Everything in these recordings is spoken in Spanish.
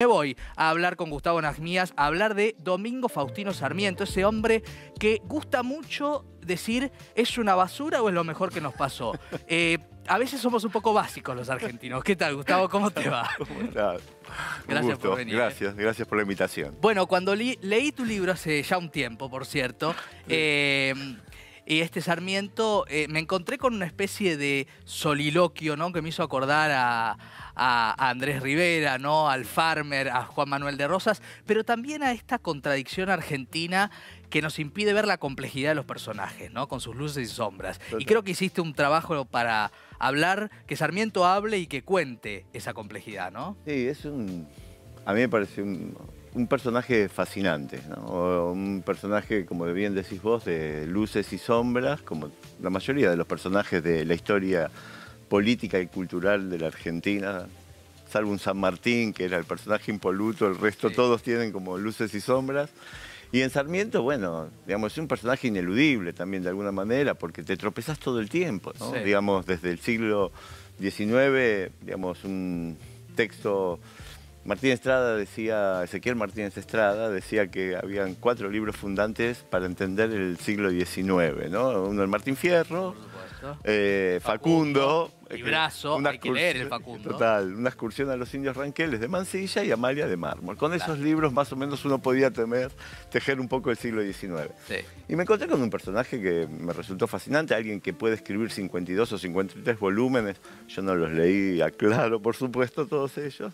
Me voy a hablar con Gustavo Najmías, a hablar de Domingo Faustino Sarmiento, ese hombre que gusta mucho decir es una basura o es lo mejor que nos pasó. Eh, a veces somos un poco básicos los argentinos. ¿Qué tal, Gustavo? ¿Cómo te va? Gracias por venir. ¿eh? Gracias, gracias por la invitación. Bueno, cuando leí tu libro hace ya un tiempo, por cierto, eh, este Sarmiento, me encontré con una especie de soliloquio, ¿no? Que me hizo acordar a, a, Andrés Rivera, ¿no? al Farmer, a Juan Manuel de Rosas, pero también a esta contradicción argentina que nos impide ver la complejidad de los personajes, ¿no? Con sus luces y sombras. Y creo que hiciste un trabajo para hablar, que Sarmiento hable y que cuente esa complejidad, ¿no? Sí, es un... A mí me parece un, personaje fascinante, ¿no? un personaje, como bien decís vos, de luces y sombras, como la mayoría de los personajes de la historia política y cultural de la Argentina, salvo un San Martín, que era el personaje impoluto, el resto todos tienen como luces y sombras. Y en Sarmiento, bueno, digamos, es un personaje ineludible también de alguna manera, porque te tropezás todo el tiempo, ¿no? Digamos, desde el siglo XIX, digamos, un texto Martín Estrada decía, Ezequiel Martínez Estrada decía que habían cuatro libros fundantes para entender el siglo XIX, ¿no? Uno el Martín Fierro, eh, Facundo, Librazo, hay que leer el Facundo. Total, una excursión a los indios ranqueles de Mansilla y Amalia de Mármol. Con esos libros más o menos uno podía temer, tejer un poco el siglo XIX. Y me encontré con un personaje que me resultó fascinante, alguien que puede escribir 52 o 53 volúmenes. Yo no los leí, aclaro, por supuesto, todos ellos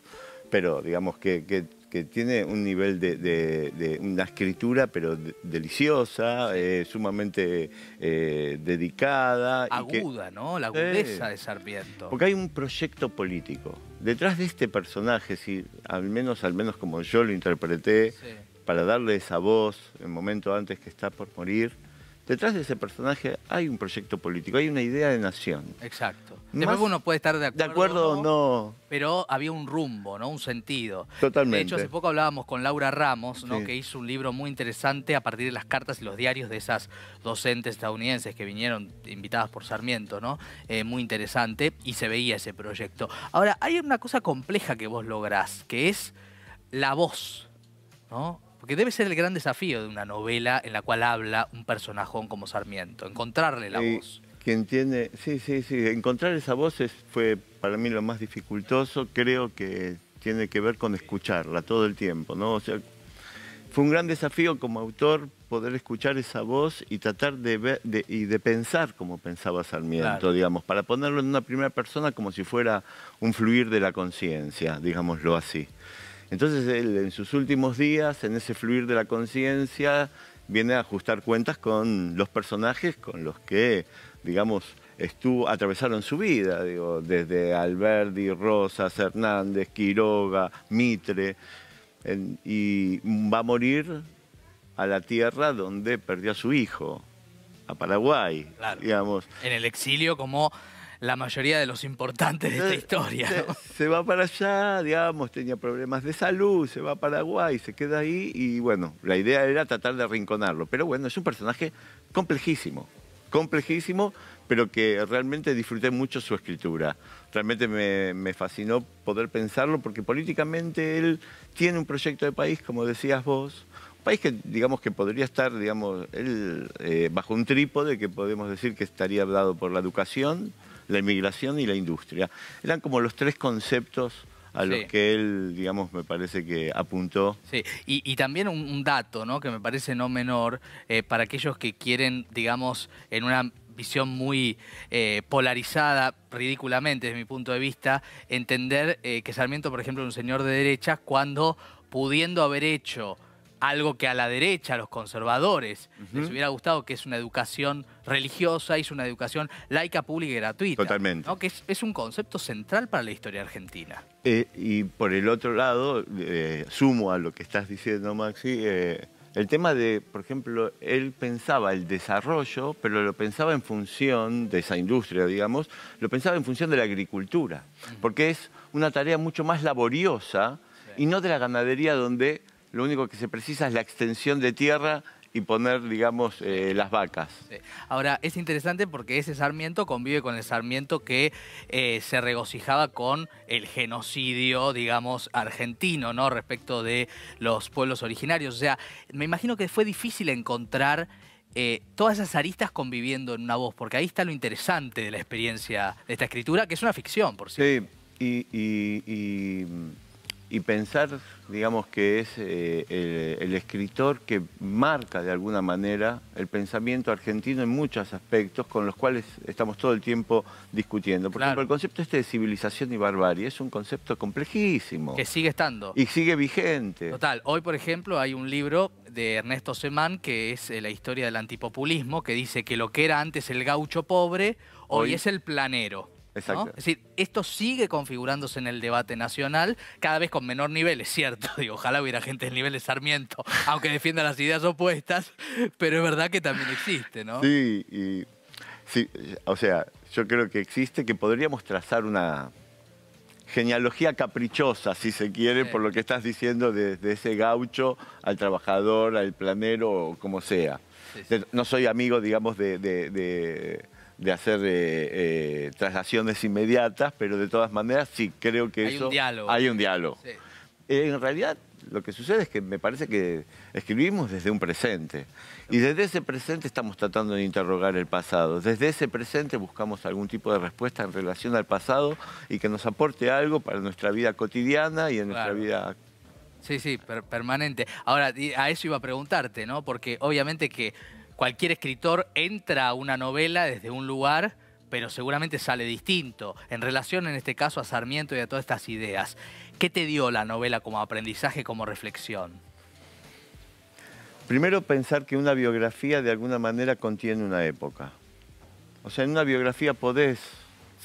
pero digamos que, tiene un nivel de, una escritura, pero deliciosa, eh, sumamente eh, dedicada. Aguda, ¿no? La agudeza de Sarmiento. Porque hay un proyecto político. Detrás de este personaje, si, al, menos, al menos como yo lo interpreté, para darle esa voz, el momento antes que está por morir, detrás de ese personaje hay un proyecto político, hay una idea de nación. Exacto. Después uno puede estar de acuerdo. De acuerdo o no, Pero había un rumbo, ¿no? Un sentido. Totalmente. De hecho, hace poco hablábamos con Laura Ramos, ¿no? Que hizo un libro muy interesante a partir de las cartas y los diarios de esas docentes estadounidenses que vinieron invitadas por Sarmiento, ¿no? Eh, muy interesante y se veía ese proyecto. Ahora, hay una cosa compleja que vos lográs, que es la voz, ¿no? Porque debe ser el gran desafío de una novela en la cual habla un personajón como Sarmiento, encontrarle la voz. Quien tiene, sí, sí, sí, encontrar esa voz fue para mí lo más dificultoso, creo que tiene que ver con escucharla todo el tiempo, ¿no? O sea, fue un gran desafío como autor poder escuchar esa voz y tratar de ver y de pensar como pensaba Sarmiento, digamos, para ponerlo en una primera persona como si fuera un fluir de la conciencia, digámoslo así. Entonces él en sus últimos días, en ese fluir de la conciencia, viene a ajustar cuentas con los personajes con los que, digamos, estuvo, atravesaron su vida, digo, desde Alberdi, Rosas, Hernández, Quiroga, Mitre, y va a morir a la tierra donde perdió a su hijo, a Paraguay, digamos. En el exilio como la mayoría de los importantes de esta historia. Se, va para allá, digamos, tenía problemas de salud, se va a Paraguay, se queda ahí y bueno, la idea era tratar de arrinconarlo. Pero bueno, es un personaje complejísimo, complejísimo, pero que realmente disfruté mucho su escritura. Realmente me, me, fascinó poder pensarlo porque políticamente él tiene un proyecto de país, como decías vos, un país que digamos que podría estar, digamos, él eh, bajo un trípode que podemos decir que estaría dado por la educación, la inmigración y la industria. Eran como los tres conceptos a los que él, digamos, me parece que apuntó. Sí, y, también un, dato, ¿no? Que me parece no menor, eh, para aquellos que quieren, digamos, en una visión muy eh, polarizada, ridículamente desde mi punto de vista, entender eh, que Sarmiento, por ejemplo, es un señor de derecha cuando pudiendo haber hecho algo que a la derecha, a los conservadores, les hubiera gustado, que es una educación religiosa, es una educación laica, pública y gratuita. Totalmente. Que es, un concepto central para la historia argentina. Eh, y por el otro lado, eh, sumo a lo que estás diciendo, Maxi, eh, el tema de, por ejemplo, él pensaba el desarrollo, pero lo pensaba en función de esa industria, digamos, lo pensaba en función de la agricultura, porque es una tarea mucho más laboriosa y no de la ganadería donde lo único que se precisa es la extensión de tierra y poner, digamos, eh, las vacas. Ahora, es interesante porque ese Sarmiento convive con el Sarmiento que eh, se regocijaba con el genocidio, digamos, argentino, ¿no? Respecto de los pueblos originarios. O sea, me imagino que fue difícil encontrar eh, todas esas aristas conviviendo en una voz, porque ahí está lo interesante de la experiencia de esta escritura, que es una ficción, por cierto. Sí, y y pensar, digamos, que es eh, el, escritor que marca de alguna manera el pensamiento argentino en muchos aspectos con los cuales estamos todo el tiempo discutiendo. Por ejemplo, el concepto este de civilización y barbarie es un concepto complejísimo. Que sigue estando. Y sigue vigente. Total. Hoy, por ejemplo, hay un libro de Ernesto Semán que es eh, la historia del antipopulismo, que dice que lo que era antes el gaucho pobre, hoy es el planero. Exacto. Es decir, esto sigue configurándose en el debate nacional, cada vez con menor nivel, es cierto. Digo, ojalá hubiera gente del nivel de Sarmiento, aunque defienda las ideas opuestas, pero es verdad que también existe, ¿no? Sí, y, sí, o sea, yo creo que existe, que podríamos trazar una genealogía caprichosa, si se quiere, por lo que estás diciendo, desde ese gaucho al trabajador, al planero, o como sea. No soy amigo, digamos, de de hacer eh, eh, traslaciones inmediatas, pero de todas maneras sí creo que hay eso... Un diálogo. Hay un diálogo. Eh, en realidad lo que sucede es que me parece que escribimos desde un presente. Y desde ese presente estamos tratando de interrogar el pasado. Desde ese presente buscamos algún tipo de respuesta en relación al pasado y que nos aporte algo para nuestra vida cotidiana y en nuestra vida Sí, sí, permanente. Ahora, a eso iba a preguntarte, ¿no? Porque obviamente que cualquier escritor entra a una novela desde un lugar, pero seguramente sale distinto. En relación, en este caso, a Sarmiento y a todas estas ideas, ¿qué te dio la novela como aprendizaje, como reflexión? Primero pensar que una biografía de alguna manera contiene una época. O sea, en una biografía podés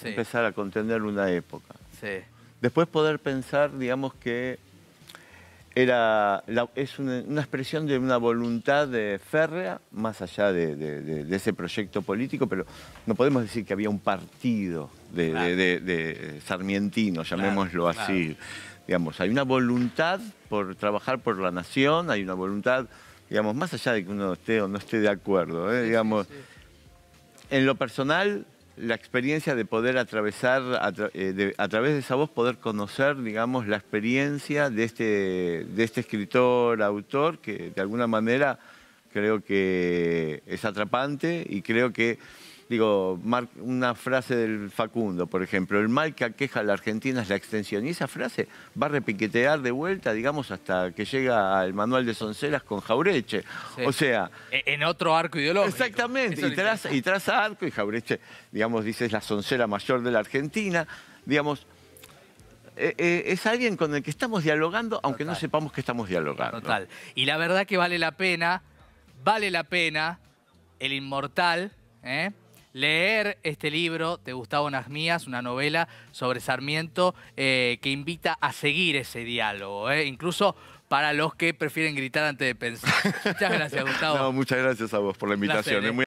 empezar a contener una época. Sí. Después poder pensar, digamos, que era es una, expresión de una voluntad de férrea, más allá de, ese proyecto político, pero no podemos decir que había un partido de, sarmientino, llamémoslo así. Digamos, hay una voluntad por trabajar por la nación, hay una voluntad, digamos, más allá de que uno esté o no esté de acuerdo, ¿eh? digamos, en lo personal la experiencia de poder atravesar, eh, a, través de esa voz, poder conocer, digamos, la experiencia de este, de este escritor, autor, que de alguna manera creo que es atrapante y creo que digo, una frase del Facundo, por ejemplo, el mal que aqueja a la Argentina es la extensión. Y esa frase va a repiquetear de vuelta, digamos, hasta que llega al manual de Sonceras con Jaureche. O sea... E, en otro arco ideológico. Exactamente, y traza, y traza, arco y Jaureche, digamos, dice, es la soncera mayor de la Argentina. Digamos, e, e, es alguien con el que estamos dialogando, aunque no sepamos que estamos dialogando. Total. Y la verdad que vale la pena, vale la pena el inmortal, ¿eh? Leer este libro de Gustavo Nasmías, una novela sobre Sarmiento eh, que invita a seguir ese diálogo, eh, incluso para los que prefieren gritar antes de pensar. Muchas gracias, Gustavo. muchas gracias a vos por la invitación.